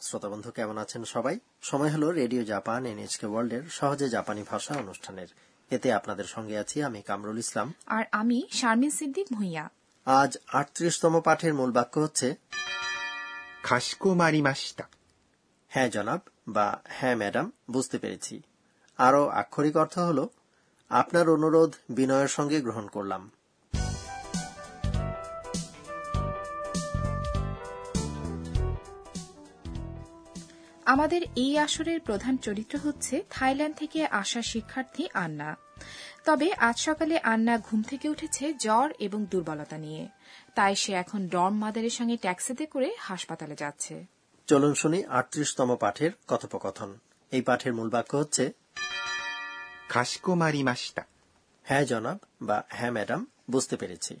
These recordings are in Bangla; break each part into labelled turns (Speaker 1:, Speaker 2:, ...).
Speaker 1: শ্রোতা বন্ধু কেমন আছেন সবাই? সময় হলো রেডিও জাপান এনএচকে ওয়ার্ল্ড এর সহজে জাপানি ভাষা অনুষ্ঠানের। এতে আপনাদের সঙ্গে আছি আমি কামরুল ইসলাম।
Speaker 2: আর আমি শারমিন সিদ্দিক ভুইয়া।
Speaker 1: আজ আটত্রিশতম পাঠের মূল বাক্য হচ্ছে হ্যাঁ জনাব বা হ্যাঁ ম্যাডাম বুঝতে পেরেছি। আরও আক্ষরিক অর্থ হল আপনার অনুরোধ বিনয়ের সঙ্গে গ্রহণ করলাম।
Speaker 2: আমাদের এই আসরের প্রধান চরিত্র হচ্ছে থাইল্যান্ড থেকে আসা শিক্ষার্থী আন্না। তবে আজ সকালে আন্না ঘুম থেকে উঠেছে জ্বর এবং দুর্বলতা নিয়ে। তাই সে এখন ডর্ম মাদারের সঙ্গে ট্যাক্সিতে করে হাসপাতালে যাচ্ছে।
Speaker 1: চলুন শুনি আটত্রিশতম পাঠের কথোপকথন। এই পাঠের মূল বাক্য হচ্ছে হ্যাঁ জনাব বা হ্যাঁ ম্যাডাম বুঝতে পেরেছি।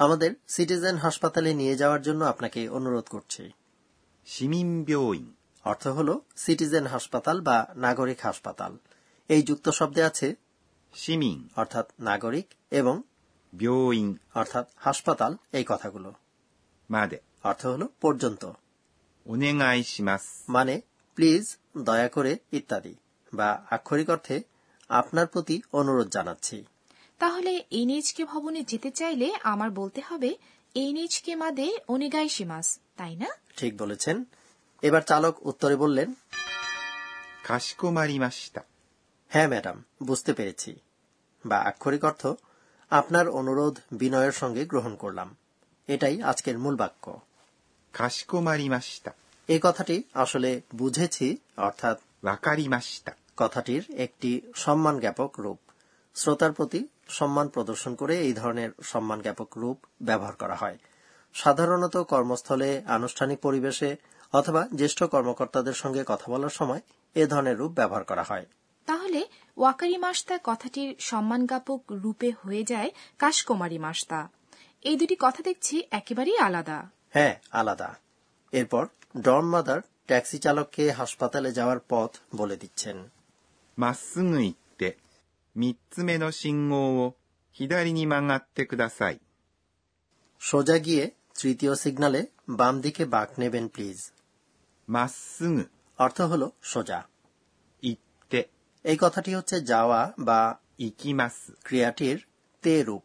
Speaker 1: আমাদের সিটিজেন হাসপাতালে নিয়ে যাওয়ার জন্য আপনাকে অনুরোধ করছি। অর্থ হল সিটিজেন হাসপাতাল বা নাগরিক হাসপাতাল। এই যুক্ত শব্দে আছে
Speaker 3: সিমিং
Speaker 1: অর্থাৎ নাগরিক এবং
Speaker 3: বিওইন
Speaker 1: অর্থাৎ হাসপাতাল এই কথাগুলো।
Speaker 3: মাদে।
Speaker 1: অর্থ হল পর্যন্ত। মানে প্লিজ দয়া করে ইত্যাদি। বা আক্ষরিক অর্থে আপনার প্রতি অনুরোধ জানাচ্ছি।
Speaker 2: তাহলে এনএইচকে ভবনে যেতে চাইলে আমার বলতে হবে এনএইচকে মাদে অনেগাই সীমাস তাই না?
Speaker 1: ঠিক বলেছেন। এবার চালক উত্তরে বললেন হ্যাঁ ম্যাডাম বুঝতে পেরেছি। বা আক্ষরিক অর্থ আপনার অনুরোধ বিনয়ের সঙ্গে গ্রহণ করলাম। এটাই আজকের মূল বাক্য। এ কথাটি আসলে বুঝেছি অর্থাৎ কথাটির একটি সম্মান জ্ঞাপক রূপ। শ্রোতার প্রতি সম্মান প্রদর্শন করে এই ধরনের সম্মান জ্ঞাপক রূপ ব্যবহার করা হয়। সাধারণত কর্মস্থলে আনুষ্ঠানিক পরিবেশে অথবা জ্যেষ্ঠ কর্মকর্তাদের সঙ্গে কথা বলার সময় এ ধরনের রূপ ব্যবহার করা হয়।
Speaker 2: তাহলে ওয়াকারি মাস্তা কথাটির সম্মান জ্ঞাপক রূপে হয়ে যায় কাশকুমারী মাস্তা। এই দুটি কথা দেখছি একেবারেই আলাদা।
Speaker 1: হ্যাঁ আলাদা। এরপর ডন মাদার ট্যাক্সি চালককে হাসপাতালে যাওয়ার পথ বলে দিচ্ছেন।
Speaker 3: 三つ目の信号を左に曲がってください。
Speaker 1: সোজা গিয়ে তৃতীয় সিগনালে বাম দিকে বাঁক নেবেন প্লিজ
Speaker 3: まっすぐ
Speaker 1: অর্থ হল সোজা
Speaker 3: 行って、
Speaker 1: এই কথাটি হচ্ছে যাওয়া বা
Speaker 3: 行きます。
Speaker 1: ক্রিয়াটির তে রূপ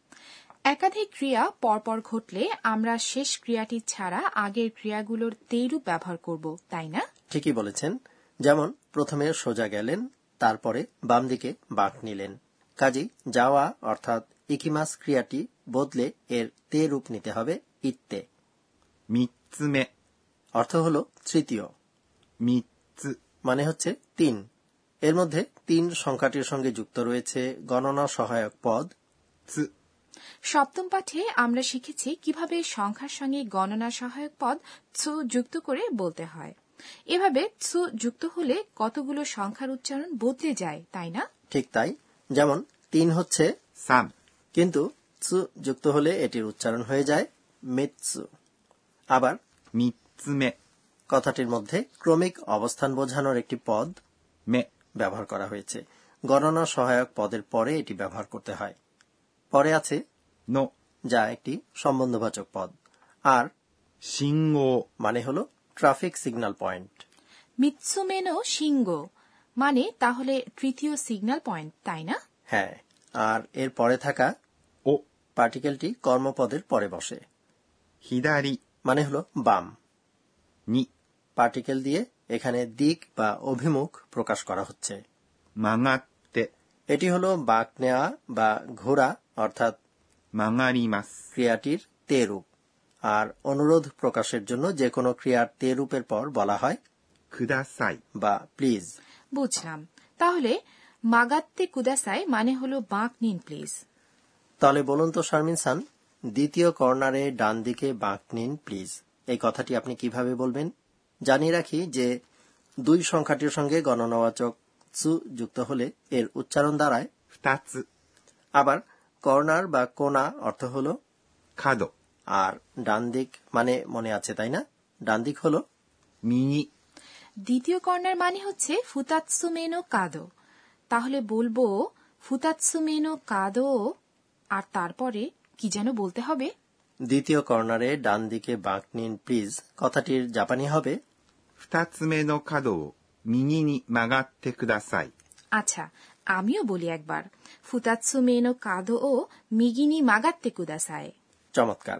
Speaker 2: একাধিক ক্রিয়া পরপর ঘটলে আমরা শেষ ক্রিয়াটি ছাড়া আগের ক্রিয়াগুলোর তেইরূপ ব্যবহার করব তাই না
Speaker 1: ঠিকই বলেছেন যেমন প্রথমে সোজা গেলেন তারপরে বাম দিকে বাঁক নিলেন। কাজেই যাওয়া অর্থাৎ ইকিমাস ক্রিয়াটি বদলে এর তে রূপ নিতে হবে ইত্তে। অর্থ হল তৃতীয়। মানে হচ্ছে তিন। এর মধ্যে তিন সংখ্যাটির সঙ্গে যুক্ত রয়েছে গণনা সহায়ক পদ।
Speaker 2: সপ্তম পাঠে আমরা শিখেছি কীভাবে সংখ্যার সঙ্গে গণনা সহায়ক পদ যুক্ত করে বলতে হয়। এভাবে সু যুক্ত হলে কতগুলো সংখ্যার উচ্চারণ বদলে যায় তাই না?
Speaker 1: ঠিক তাই। যেমন তিন হচ্ছে
Speaker 3: সাম
Speaker 1: কিন্তু সু যুক্ত হলে এটির উচ্চারণ হয়ে যায় মিৎসু। আবার
Speaker 3: মিৎসুমে।
Speaker 1: কথাটির মধ্যে ক্রমিক অবস্থান বোঝানোর একটি পদ
Speaker 3: মে।
Speaker 1: ব্যবহার করা হয়েছে। গণনা সহায়ক পদের পরে এটি ব্যবহার করতে হয়। পরে আছে
Speaker 3: নো।
Speaker 1: যা একটি সম্বন্ধবাচক পদ। আর
Speaker 3: সিংহ।
Speaker 1: মানে হলো ট্রাফিক সিগন্যাল পয়েন্ট
Speaker 2: মিৎসুমেনো সিংহ মানে তাহলে তৃতীয় সিগন্যাল পয়েন্ট তাই না?
Speaker 1: হ্যাঁ আর এর পরে থাকা
Speaker 3: ও।
Speaker 1: পার্টিকেলটি কর্মপদের পরে বসে।
Speaker 3: হিদারি।
Speaker 1: মানে হলো বাম।
Speaker 3: নি।
Speaker 1: পার্টিকেল দিয়ে এখানে দিক বা অভিমুখ প্রকাশ করা হচ্ছে। এটি হলো বাঁক নেওয়া বা ঘোরা অর্থাৎ ক্রিয়াটির তে রূপ আর অনুরোধ প্রকাশের জন্য যে কোনো ক্রিয়ার তে রূপের পর বলা হয় বা প্লিজ
Speaker 2: বুঝলাম। তাহলে মাগাত্তে কুদাসাই মানে হল বাঁক নিন প্লিজ।
Speaker 1: তাহলে বলুন তো শারমিন সান দ্বিতীয় কর্নারে ডান দিকে বাঁক নিন প্লিজ। এই কথাটি আপনি কীভাবে বলবেন? জানিয়ে রাখি যে দুই সংখ্যাটির সঙ্গে গণনাবাচক সু যুক্ত হলে এর উচ্চারণ
Speaker 3: দ্বারায়
Speaker 1: আবার কর্নার বা কোনা অর্থ হল
Speaker 3: খাদো
Speaker 1: আর ডান দিক মানে মনে আছে তাই না? ডান দিক হল
Speaker 3: মিনি।
Speaker 2: দ্বিতীয় কর্নার মানে হচ্ছে ফুতাৎসুমেনো কাদো। তাহলে বলব ফুতাৎসুমেনো কাদো আর তারপরে কি যেন বলতে হবে?
Speaker 1: দ্বিতীয় কর্নারে ডান দিকে বাঁক নিন প্লিজ কথাটির জাপানি হবে
Speaker 3: ফুতাৎসুমেনো কাদো মিনি নি মাগাতে কুদাসাই।
Speaker 2: আচ্ছা আমিও বলি একবার। ফুতাৎসুমেনো কাদো ও মিগিনি মাগাত্তে কুদাসায়
Speaker 1: চমৎকার।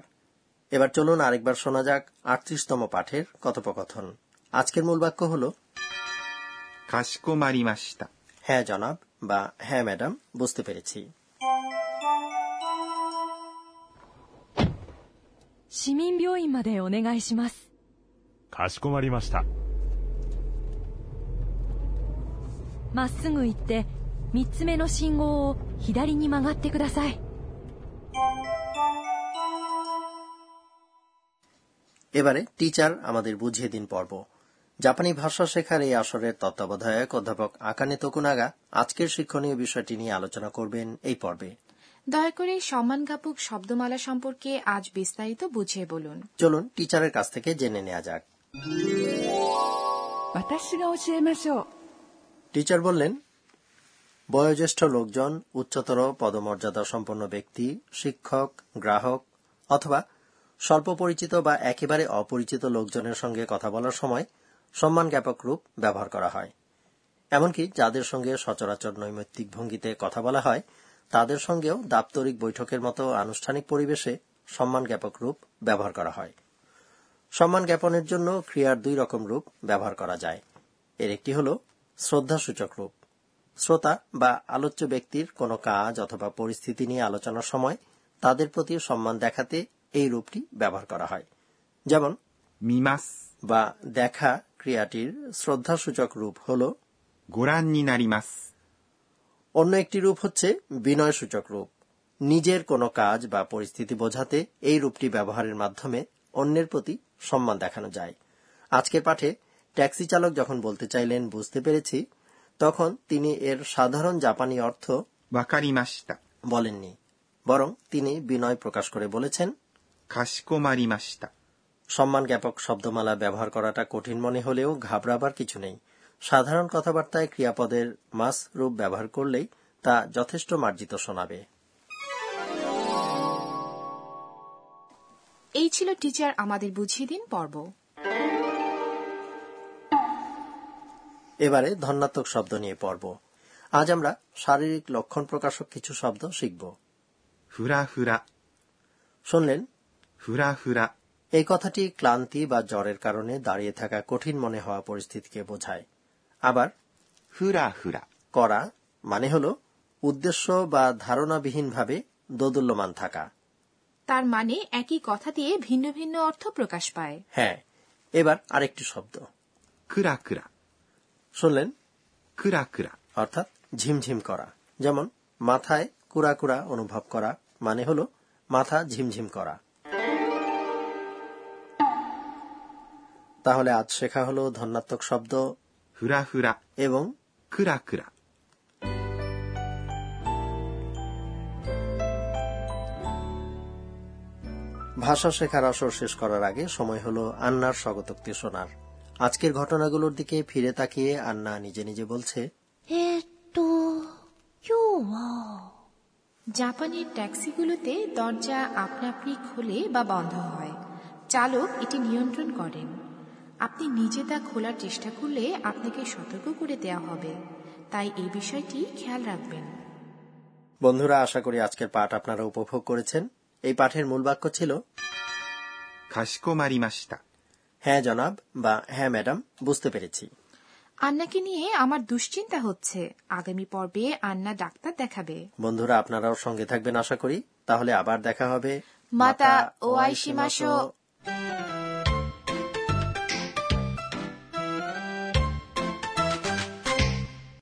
Speaker 1: এবার চলুন আরেকবার শোনা যাক আটত্রিশতম পাঠের কথোপকথন আজকের মূল বাক্য হল
Speaker 3: かしこまりました。
Speaker 1: হ্যাঁ জনাব বা হ্যাঁ ম্যাডাম বুঝতে পেরেছি
Speaker 4: 市民病院までお願いします
Speaker 5: かしこまりました
Speaker 4: まっすぐ行って3つ目の信号を左に曲がってください
Speaker 1: এবারে টিচার আমাদের বুঝিয়ে দিন পর্ব। জাপানি ভাষা শেখার এই আসরের তত্ত্বাবধায়ক অধ্যাপক আকানে তকুনাগা আজকের শিক্ষণীয় বিষয়টি নিয়ে আলোচনা করবেন এই পর্বে।
Speaker 2: দয়া করে সম্মান সম্মানজ্ঞাপক শব্দমালা সম্পর্কে আজ বিস্তারিত বুঝিয়ে বলুন।
Speaker 1: চলুন টিচারের কাছ থেকে জেনে নেওয়া যাক। টিচার বললেন বয়োজ্যেষ্ঠ লোকজন উচ্চতর পদমর্যাদা সম্পন্ন ব্যক্তি শিক্ষক গ্রাহক অথবা স্বল্প পরিচিত বা একেবারে অপরিচিত লোকজনের সঙ্গে কথা বলার সময় সম্মান জ্ঞাপক রূপ ব্যবহার করা হয়। এমনকি যাদের সঙ্গে সচরাচর নৈমিত্তিক ভঙ্গিতে কথা বলা হয়, তাদের সঙ্গেও দাপ্তরিক বৈঠকের মতো আনুষ্ঠানিক পরিবেশে সম্মান জ্ঞাপক রূপ ব্যবহার করা হয়। সম্মান জ্ঞাপনের জন্য ক্রিয়ার দুই রকম রূপ ব্যবহার করা যায়। এর একটি হল শ্রদ্ধাসূচক রূপ। শ্রোতা বা আলোচ্য ব্যক্তির কোনো কাজ অথবা পরিস্থিতি নিয়ে আলোচনার সময় তাদের প্রতি সম্মান দেখাতে এই রূপটি ব্যবহার করা হয়। যেমন
Speaker 3: মিমাস
Speaker 1: বা দেখা ক্রিয়াটির শ্রদ্ধাসূচক রূপ হল
Speaker 3: গোরান্নিনারিমাস
Speaker 1: অন্য একটি রূপ হচ্ছে বিনয়সূচক রূপ। নিজের কোনো কাজ বা পরিস্থিতি বোঝাতে এই রূপটি ব্যবহারের মাধ্যমে অন্যের প্রতি সম্মান দেখানো যায়। আজকের পাঠে ট্যাক্সি চালক যখন বলতে চাইলেন বুঝতে পেরেছি তখন তিনি এর সাধারণ জাপানি অর্থ বলেননি বরং তিনি বিনয় প্রকাশ করে বলেছেন সম্মান জ্ঞাপক শব্দমালা ব্যবহার করাটা কঠিন মনে হলেও ঘাবড়াবার কিছু নেই। সাধারণ কথাবার্তায় ক্রিয়াপদের মাস রূপ ব্যবহার করলেই তা যথেষ্ট মার্জিত শোনাবে।
Speaker 2: এই ছিল টিচার আমাদের বুঝিয়ে দিন পর্ব।
Speaker 1: এবারে ধন্যাত্মক শব্দ নিয়ে পর্ব। আজ আমরা শারীরিক লক্ষণ প্রকাশক কিছু শব্দ শিখব।
Speaker 3: হুরা হুরা।
Speaker 1: শুনলেন
Speaker 3: ফুরা ফুরা
Speaker 1: এই কথাটি ক্লান্তি বা জ্বরের কারণে দাঁড়িয়ে থাকা কঠিন মনে হওয়া পরিস্থিতিকে বোঝায়। আবার
Speaker 3: হুরা হুরা
Speaker 1: করা মানে হল উদ্দেশ্য বা ধারণাবিহীনভাবে দোদুল্যমান থাকা।
Speaker 2: তার মানে একই কথা দিয়ে ভিন্ন ভিন্ন অর্থ প্রকাশ পায়।
Speaker 1: হ্যাঁ এবার আরেকটি শব্দ।
Speaker 3: খুরা খুরা
Speaker 1: শুনলেন?
Speaker 3: খুরা খুরা
Speaker 1: অর্থাৎ ঝিমঝিম করা। যেমন মাথায় কুড়াকুড়া অনুভব করা মানে হল মাথা ঝিমঝিম করা। তাহলে আজ শেখা হলো ধন্যাত্মক শব্দ
Speaker 3: ふらふら、
Speaker 1: এবং
Speaker 3: くらくら。
Speaker 1: ভাষা শেখার আসর শেষ করার আগে সময় হলো আন্নার স্বগতোক্তি শোনার আজকের ঘটনাগুলোর দিকে ফিরে তাকিয়ে আন্না নিজে নিজে বলছে
Speaker 6: えーっと、今日は、
Speaker 2: জাপানের ট্যাক্সিগুলোতে দরজা আপনা আপনি খোলে বা বন্ধ হয় চালক এটি নিয়ন্ত্রণ করেন আপনি নিজে তা খোলার চেষ্টা করলে আপনাকে সতর্ক করে দেওয়া হবে। তাই এই বিষয়টি খেয়াল রাখবেন।
Speaker 1: বন্ধুরা আশা করি আজকের পাঠ আপনারা উপভোগ করেছেন। এই পাঠের মূল বাক্য ছিল হ্যাঁ জনাব বা হ্যাঁ ম্যাডাম বুঝতে পেরেছি।
Speaker 2: আন্নাকে নিয়ে আমার দুশ্চিন্তা হচ্ছে। আগামী পর্বে আন্না ডাক্তার দেখাবে।
Speaker 1: বন্ধুরা আপনারাও সঙ্গে থাকবেন আশা করি। তাহলে আবার দেখা হবে।
Speaker 2: মাতা ও আইসিমাশো